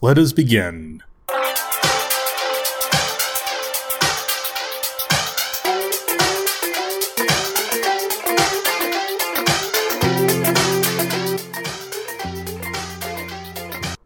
Let us begin.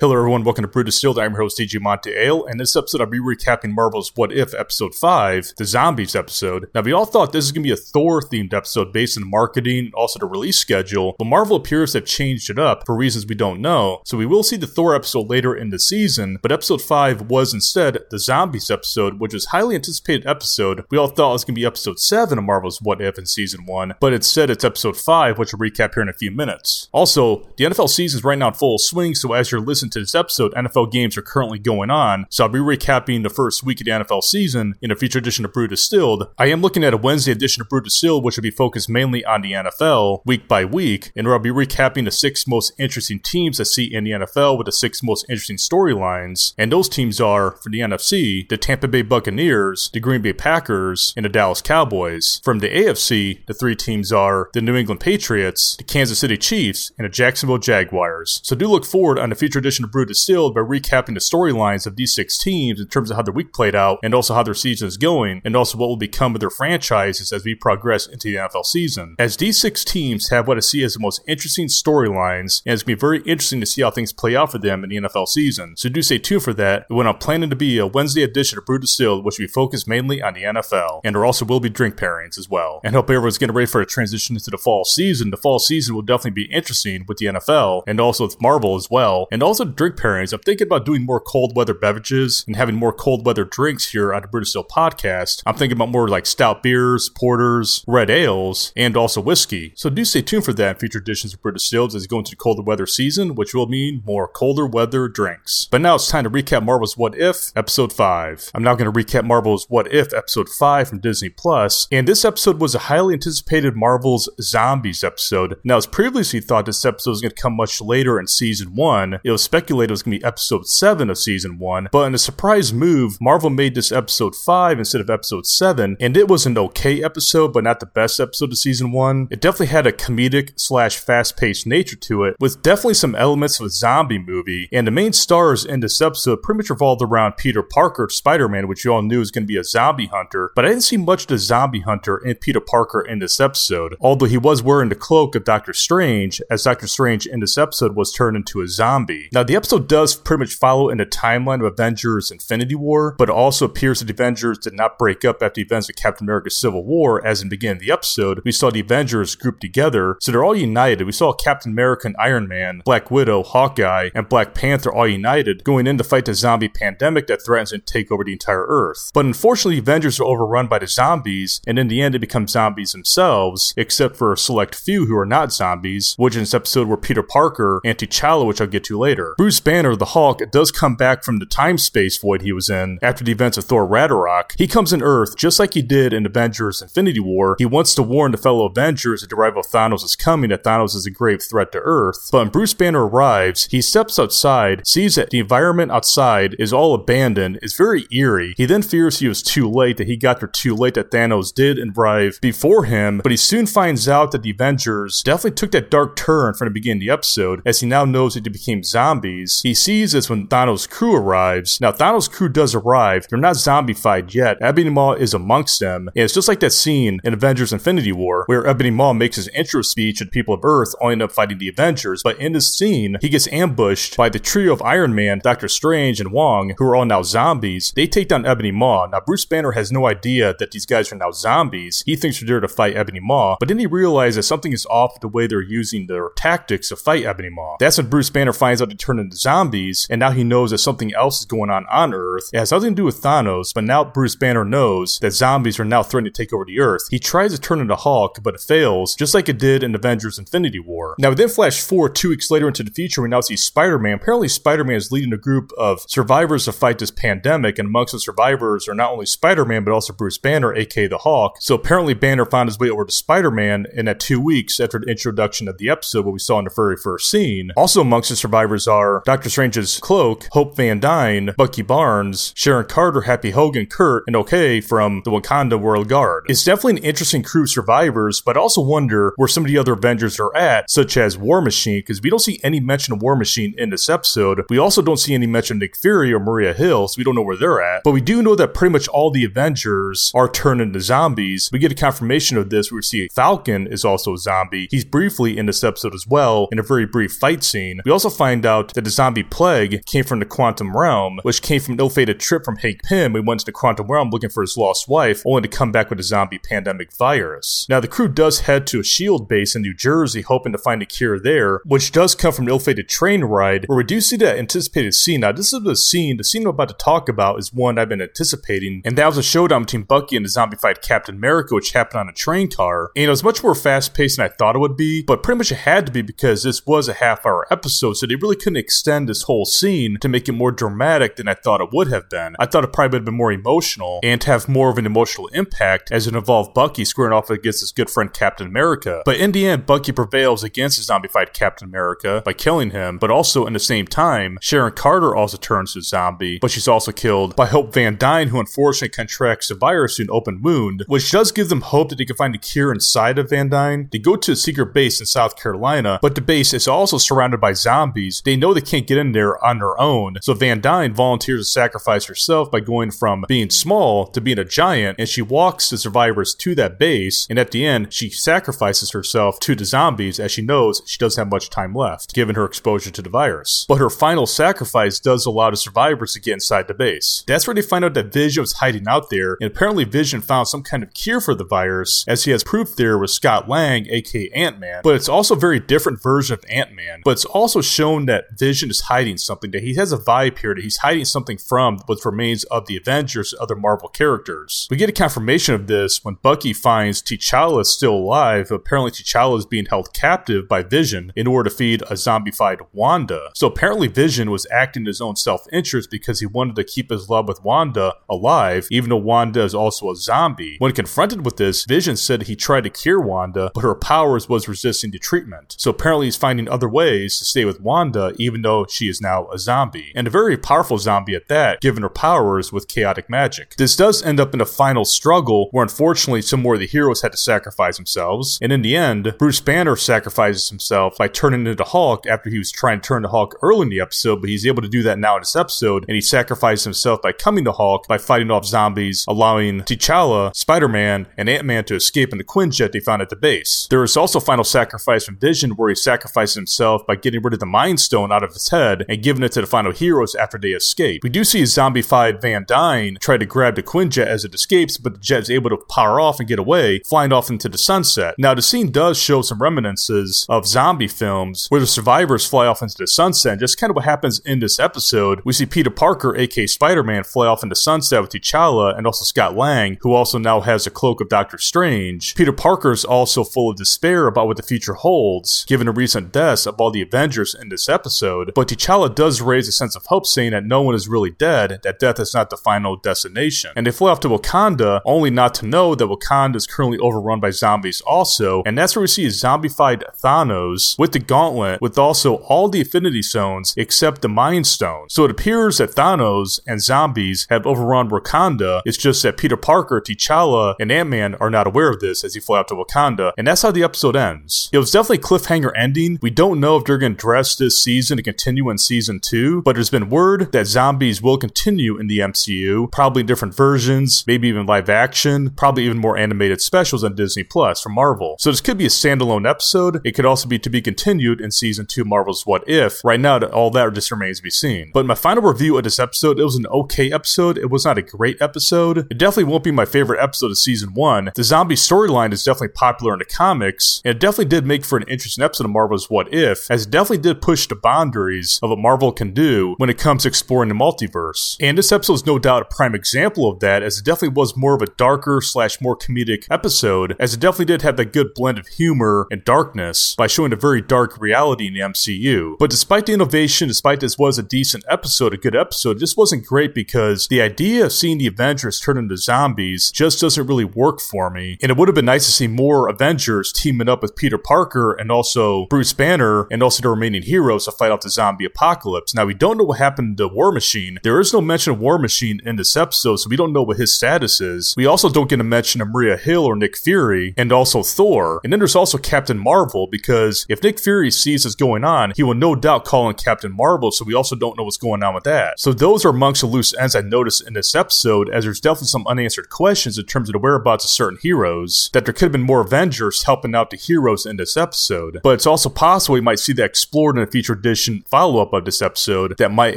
Hello, everyone. Welcome to Brew Distilled. I'm your host, DJ Monte Ale, and this episode I'll be recapping Marvel's What If Episode 5, the Zombies episode. Now, we all thought this was going to be a Thor themed episode based on marketing and also the release schedule, but Marvel appears to have changed it up for reasons we don't know. So we will see the Thor episode later in the season, but Episode 5 was instead the Zombies episode, which was highly anticipated episode. We all thought it was going to be Episode 7 of Marvel's What If in Season 1, but instead it's Episode 5, which we'll recap here in a few minutes. Also, the NFL season is right now in full swing, so as you're listening to this episode, NFL games are currently going on, so I'll be recapping the first week of the NFL season in a future edition of Brew Distilled. I am looking at a Wednesday edition of Brew Distilled, which will be focused mainly on the NFL week by week, and where I'll be recapping the six most interesting teams I see in the NFL with the six most interesting storylines. And those teams are, for the NFC, the Tampa Bay Buccaneers, the Green Bay Packers, and the Dallas Cowboys. From the AFC, the three teams are the New England Patriots, the Kansas City Chiefs, and the Jacksonville Jaguars. So do look forward on a future edition of Brew Distilled by recapping the storylines of these six teams in terms of how their week played out and also how their season is going, and also what will become of their franchises as we progress into the NFL season. As these six teams have what I see as the most interesting storylines, and it's going to be very interesting to see how things play out for them in the NFL season. So do stay tuned for that. When I'm planning to be a Wednesday edition of Brew Distilled, which will be focused mainly on the NFL, and there also will be drink pairings as well. And hope everyone's getting ready for a transition into the fall season. The fall season will definitely be interesting with the NFL and also with Marvel as well, and also drink pairings. I'm thinking about doing more cold weather beverages and having more cold weather drinks here on the Brew Distilled podcast. I'm thinking about more like stout beers, porters, red ales, and also whiskey. So do stay tuned for that in future editions of Brew Distilled as we go into the colder weather season, which will mean more colder weather drinks. But now it's time to recap Marvel's What If, Episode 5. I'm now going to recap Marvel's What If, Episode 5 from Disney Plus, and this episode was a highly anticipated Marvel's Zombies episode. Now, as previously thought this episode was going to come much later in Season 1. It was speculated it was going to be Episode 7 of Season 1, but in a surprise move, Marvel made this Episode 5 instead of Episode 7, and it was an okay episode, but not the best episode of Season 1. It definitely had a comedic slash fast paced nature to it, with definitely some elements of a zombie movie, and the main stars in this episode pretty much revolved around Peter Parker, Spider Man, which you all knew was going to be a zombie hunter, but I didn't see much of the zombie hunter in Peter Parker in this episode, although he was wearing the cloak of Doctor Strange, as Doctor Strange in this episode was turned into a zombie. Now, the episode does pretty much follow in the timeline of Avengers Infinity War, but it also appears that the Avengers did not break up after the events of Captain America Civil War, as in the beginning of the episode, we saw the Avengers grouped together, so they're all united. We saw Captain America and Iron Man, Black Widow, Hawkeye, and Black Panther all united, going in to fight the zombie pandemic that threatens to take over the entire Earth. But unfortunately, Avengers are overrun by the zombies, and in the end, they become zombies themselves, except for a select few who are not zombies, which in this episode were Peter Parker and T'Challa, which I'll get to later. Bruce Banner, the Hulk, does come back from the time space void he was in after the events of Thor Ragnarok. He comes in Earth just like he did in Avengers Infinity War. He wants to warn the fellow Avengers that the arrival of Thanos is coming, that Thanos is a grave threat to Earth. But when Bruce Banner arrives, he steps outside, sees that the environment outside is all abandoned, is very eerie. He then fears he was too late, that he got there too late, that Thanos did arrive before him, but he soon finds out that the Avengers definitely took that dark turn from the beginning of the episode, as he now knows that they became zombies. He sees this when Thanos' crew arrives. Now, Thanos' crew does arrive. They're not zombified yet. Ebony Maw is amongst them. And it's just like that scene in Avengers Infinity War, where Ebony Maw makes his intro speech and people of Earth, only end up fighting the Avengers. But in this scene, he gets ambushed by the trio of Iron Man, Doctor Strange, and Wong, who are all now zombies. They take down Ebony Maw. Now, Bruce Banner has no idea that these guys are now zombies. He thinks they're there to fight Ebony Maw, but then he realizes that something is off with the way they're using their tactics to fight Ebony Maw. That's when Bruce Banner finds out they turn into zombies, and now he knows that something else is going on on Earth. It has nothing to do with Thanos, but now Bruce Banner knows that zombies are now threatening to take over the Earth. He tries to turn into Hulk, but it fails, just like it did in Avengers Infinity War. Now, we then flash forward two weeks later into the future, we now see Spider Man. Apparently, Spider Man is leading a group of survivors to fight this pandemic, and amongst the survivors are not only Spider Man, but also Bruce Banner, aka the Hulk. So apparently, Banner found his way over to Spider Man in that two weeks after the introduction of the episode, what we saw in the very first scene. Also, amongst the survivors are are Doctor Strange's Cloak, Hope Van Dyne, Bucky Barnes, Sharon Carter, Happy Hogan, Kurt, and Okoye from the Wakanda World Guard. It's definitely an interesting crew of survivors, but I also wonder where some of the other Avengers are at, such as War Machine, because we don't see any mention of War Machine in this episode. We also don't see any mention of Nick Fury or Maria Hill, so we don't know where they're at. But we do know that pretty much all the Avengers are turned into zombies. We get a confirmation of this we see Falcon is also a zombie. He's briefly in this episode as well in a very brief fight scene. We also find out that the zombie plague came from the quantum realm, which came from an ill-fated trip from Hank Pym. He went to the quantum realm looking for his lost wife, only to come back with a zombie pandemic virus. Now the crew does head to a shield base in New Jersey, hoping to find a cure there, which does come from an ill-fated train ride, where we do see that anticipated scene. Now this is the scene, the scene I'm about to talk about is one I've been anticipating, and that was a showdown between Bucky and the zombified Captain America, which happened on a train car. And it was much more fast-paced than I thought it would be, but pretty much it had to be because this was a half-hour episode, so they really couldn't extend this whole scene to make it more dramatic than I thought it would have been. I thought it probably would have been more emotional and have more of an emotional impact as it involved Bucky squaring off against his good friend Captain America. But in the end, Bucky prevails against the zombified Captain America by killing him, but also in the same time, Sharon Carter also turns to a zombie, but she's also killed by Hope Van Dyne, who unfortunately contracts the virus through an open wound, which does give them hope that they can find a cure inside of Van Dyne. They go to a secret base in South Carolina, but the base is also surrounded by zombies. They know they can't get in there on their own, so Van Dyne volunteers to sacrifice herself by going from being small to being a giant, and she walks the survivors to that base, and at the end, she sacrifices herself to the zombies as she knows she doesn't have much time left, given her exposure to the virus. But her final sacrifice does allow the survivors to get inside the base. That's where they find out that Vision was hiding out there, and apparently Vision found some kind of cure for the virus, as he has proof there with Scott Lang, aka Ant-Man. But it's also a very different version of Ant-Man. But it's also shown that Vision is hiding something, that he has a vibe here, that he's hiding something from what remains of the Avengers and other Marvel characters. We get a confirmation of this when Bucky finds T'Challa still alive. Apparently T'Challa is being held captive by Vision in order to feed a zombified Wanda. So apparently Vision was acting in his own self-interest because he wanted to keep his love with Wanda alive, even though Wanda is also a zombie. When confronted with this, Vision said he tried to cure Wanda, but her powers was resisting the treatment. So apparently he's finding other ways to stay with Wanda, even though she is now a zombie. And a very powerful zombie at that, given her powers with chaotic magic. This does end up in a final struggle where unfortunately some more of the heroes had to sacrifice themselves, and in the end, Bruce Banner sacrifices himself by turning into Hulk after he was trying to turn to Hulk early in the episode, but he's able to do that now in this episode, and he sacrifices himself by coming to Hulk by fighting off zombies, allowing T'Challa, Spider-Man, and Ant-Man to escape in the Quinjet they found at the base. There is also final sacrifice from Vision where he sacrifices himself by getting rid of the Mind Stone out of his head and giving it to the final heroes after they escape. We do see a zombified Van Dyne try to grab the Quinjet as it escapes, but the jet is able to power off and get away, flying off into the sunset. Now, the scene does show some reminiscences of zombie films where the survivors fly off into the sunset, just kind of what happens in this episode. We see Peter Parker, aka Spider Man, fly off into sunset with T'Challa and also Scott Lang, who also now has a cloak of Doctor Strange. Peter Parker is also full of despair about what the future holds, given the recent deaths of all the Avengers in this episode. But T'Challa does raise a sense of hope, saying that no one is really dead, that death is not the final destination. And they fly off to Wakanda, only not to know that Wakanda is currently overrun by zombies also, and that's where we see a zombified Thanos with the gauntlet, with also all the Infinity Stones except the Mind Stone. So it appears that Thanos and zombies have overrun Wakanda. It's just that Peter Parker, T'Challa, and Ant-Man are not aware of this as he fly out to Wakanda, and that's how the episode ends. It was definitely cliffhanger ending. We don't know if they're going to dress this season to continue in season two, but there's been word that zombies will continue in the MCU, probably different versions, maybe even live action, probably even more animated specials on Disney Plus from Marvel. So this could be a standalone episode. It could also be to be continued in season two Marvel's What If. Right now, all that just remains to be seen. But my final review of this episode, it was an okay episode. It was not a great episode. It definitely won't be my favorite episode of season one. The zombie storyline is definitely popular in the comics, and it definitely did make for an interesting episode of Marvel's What If, as it definitely did push the boundaries of what Marvel can do when it comes to exploring the multiverse. And this episode is no doubt a prime example of that, as it definitely was more of a darker slash more comedic episode, as it definitely did have that good blend of humor and darkness by showing a very dark reality in the MCU. But despite the innovation, despite this was a decent episode, a good episode, this wasn't great because the idea of seeing the Avengers turn into zombies just doesn't really work for me. And it would have been nice to see more Avengers teaming up with Peter Parker and also Bruce Banner and also the remaining heroes to fight fight off the zombie apocalypse. Now, we don't know what happened to War Machine. There is no mention of War Machine in this episode, so we don't know what his status is. We also don't get a mention of Maria Hill or Nick Fury, and also Thor. And then there's also Captain Marvel, because if Nick Fury sees what's going on, he will no doubt call in Captain Marvel, so we also don't know what's going on with that. So those are amongst the loose ends I noticed in this episode, as there's definitely some unanswered questions in terms of the whereabouts of certain heroes, that there could have been more Avengers helping out the heroes in this episode. But it's also possible we might see that explored in a future edition follow up of this episode that might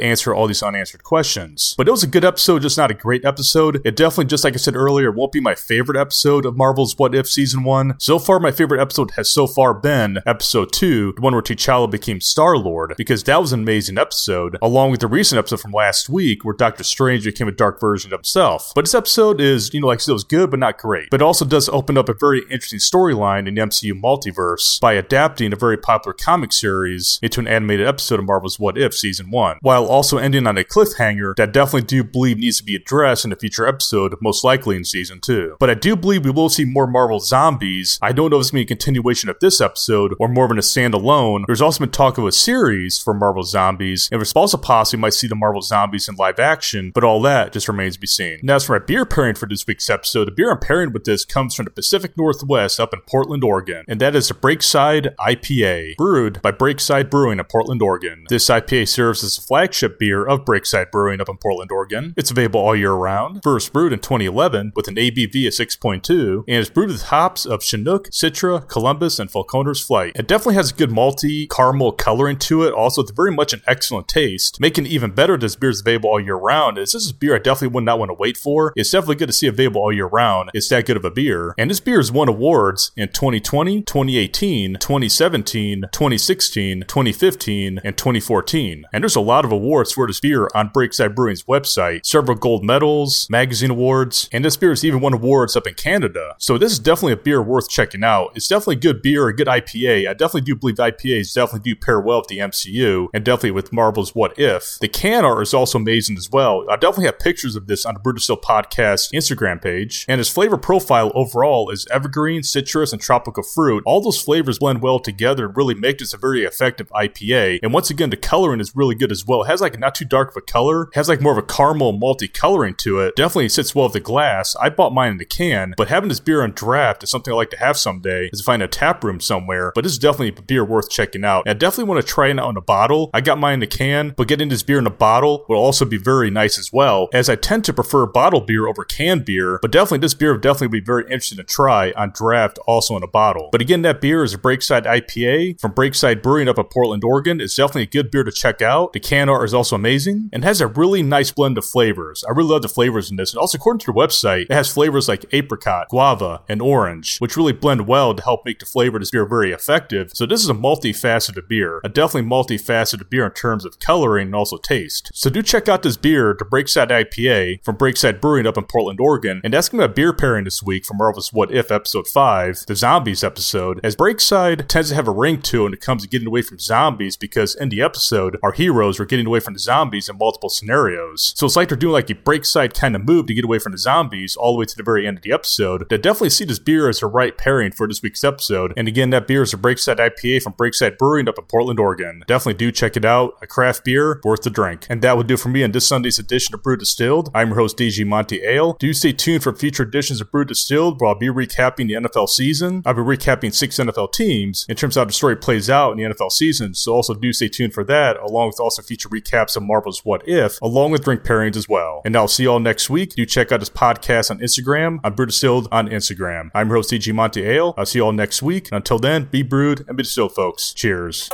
answer all these unanswered questions. But it was a good episode, just not a great episode. It definitely, just like I said earlier, won't be my favorite episode of Marvel's What If Season 1. So far, my favorite episode has so far been episode 2, the one where T'Challa became Star Lord, because that was an amazing episode, along with the recent episode from last week where Doctor Strange became a dark version of himself. But this episode is, you know, like I said, it was good, but not great. But also does open up a very interesting storyline in the MCU multiverse by adapting a very popular comic series into an animated episode of Marvel's What If Season 1, while also ending on a cliffhanger that definitely do believe needs to be addressed in a future episode, most likely in Season 2. But I do believe we will see more Marvel zombies. I don't know if it's going to be a continuation of this episode or more of a standalone. There's also been talk of a series for Marvel zombies, and there's also possibly might see the Marvel zombies in live action, but all that just remains to be seen. Now, as for my beer pairing for this week's episode, the beer I'm pairing with this comes from the Pacific Northwest up in Portland, Oregon, and that is a Breakside IPA, brewed by Breakside Brewing in Portland, Oregon. This IPA serves as a flagship beer of Breakside Brewing up in Portland, Oregon. It's available all year round. First brewed in 2011 with an ABV of 6.2, and is brewed with hops of Chinook, Citra, Columbus, and Falconer's Flight. It definitely has a good malty caramel coloring to it. Also, it's very much an excellent taste. Making it even better, this beer is available all year round. Is this is a beer I definitely would not want to wait for. It's definitely good to see available all year round. It's that good of a beer. And this beer has won awards in 2020, 2018, 2017, 2016, 2015, and 2014. And there's a lot of awards for this beer on Breakside Brewing's website. Several gold medals, magazine awards, and this beer has even won awards up in Canada. So this is definitely a beer worth checking out. It's definitely good beer, a good IPA. I definitely do believe IPAs definitely do pair well with the MCU and definitely with Marvel's What If. The can art is also amazing as well. I definitely have pictures of this on the Distilled Podcast Instagram page. And its flavor profile overall is evergreen, citrus, and tropical fruit. All those flavors blend well together and really make this a very effective IPA. And once again, the coloring is really good as well. It has like not too dark of a color, it has like more of a caramel multi coloring to it. Definitely sits well with the glass. I bought mine in the can, but having this beer on draft is something I like to have someday. Is to find a tap room somewhere. But this is definitely a beer worth checking out. And I definitely want to try it out in a bottle. I got mine in a can, but getting this beer in a bottle will also be very nice as well. As I tend to prefer bottled beer over canned beer, but definitely this beer would definitely be very interesting to try on draft, also in a bottle. But again, that beer is a Breakside IPA from Breakside Brewing up in Portland, Oregon. It's definitely a good beer to check out. The can art is also amazing and has a really nice blend of flavors. I really love the flavors in this. And also, according to their website, it has flavors like apricot, guava, and orange, which really blend well to help make the flavor of this beer very effective. So this is a multifaceted beer, a definitely multifaceted beer in terms of coloring and also taste. So do check out this beer, the Breakside IPA from Breakside Brewing up in Portland, Oregon. And that's going to be a beer pairing this week for Marvel's What If episode 5, the Zombies episode, as Breakside tends to have a ring to it when it comes to getting away from zombies because in the episode, our heroes are getting away from the zombies in multiple scenarios. So it's like they're doing like a Breakside kind of move to get away from the zombies all the way to the very end of the episode. That definitely see this beer as a right pairing for this week's episode. And again, that beer is a Breakside IPA from Breakside Brewing up in Portland, Oregon. Definitely do check it out. A craft beer worth the drink. And that would do for me in this Sunday's edition of Brew Distilled. I'm your host, DJ Monty Ale. Do stay tuned for future editions of Brew Distilled where I'll be recapping the NFL season. I'll be recapping six NFL teams in terms of how the story plays out in the NFL season. So also do stay tuned for that, along with also future recaps of Marvel's What If, along with drink pairings as well. And I'll see you all next week. Do check out this podcast on Instagram. I'm Brew Distilled on Instagram. I'm your host, DJ Monty Ale. I'll see you all next week. And until then, be brewed and be distilled, folks. Cheers.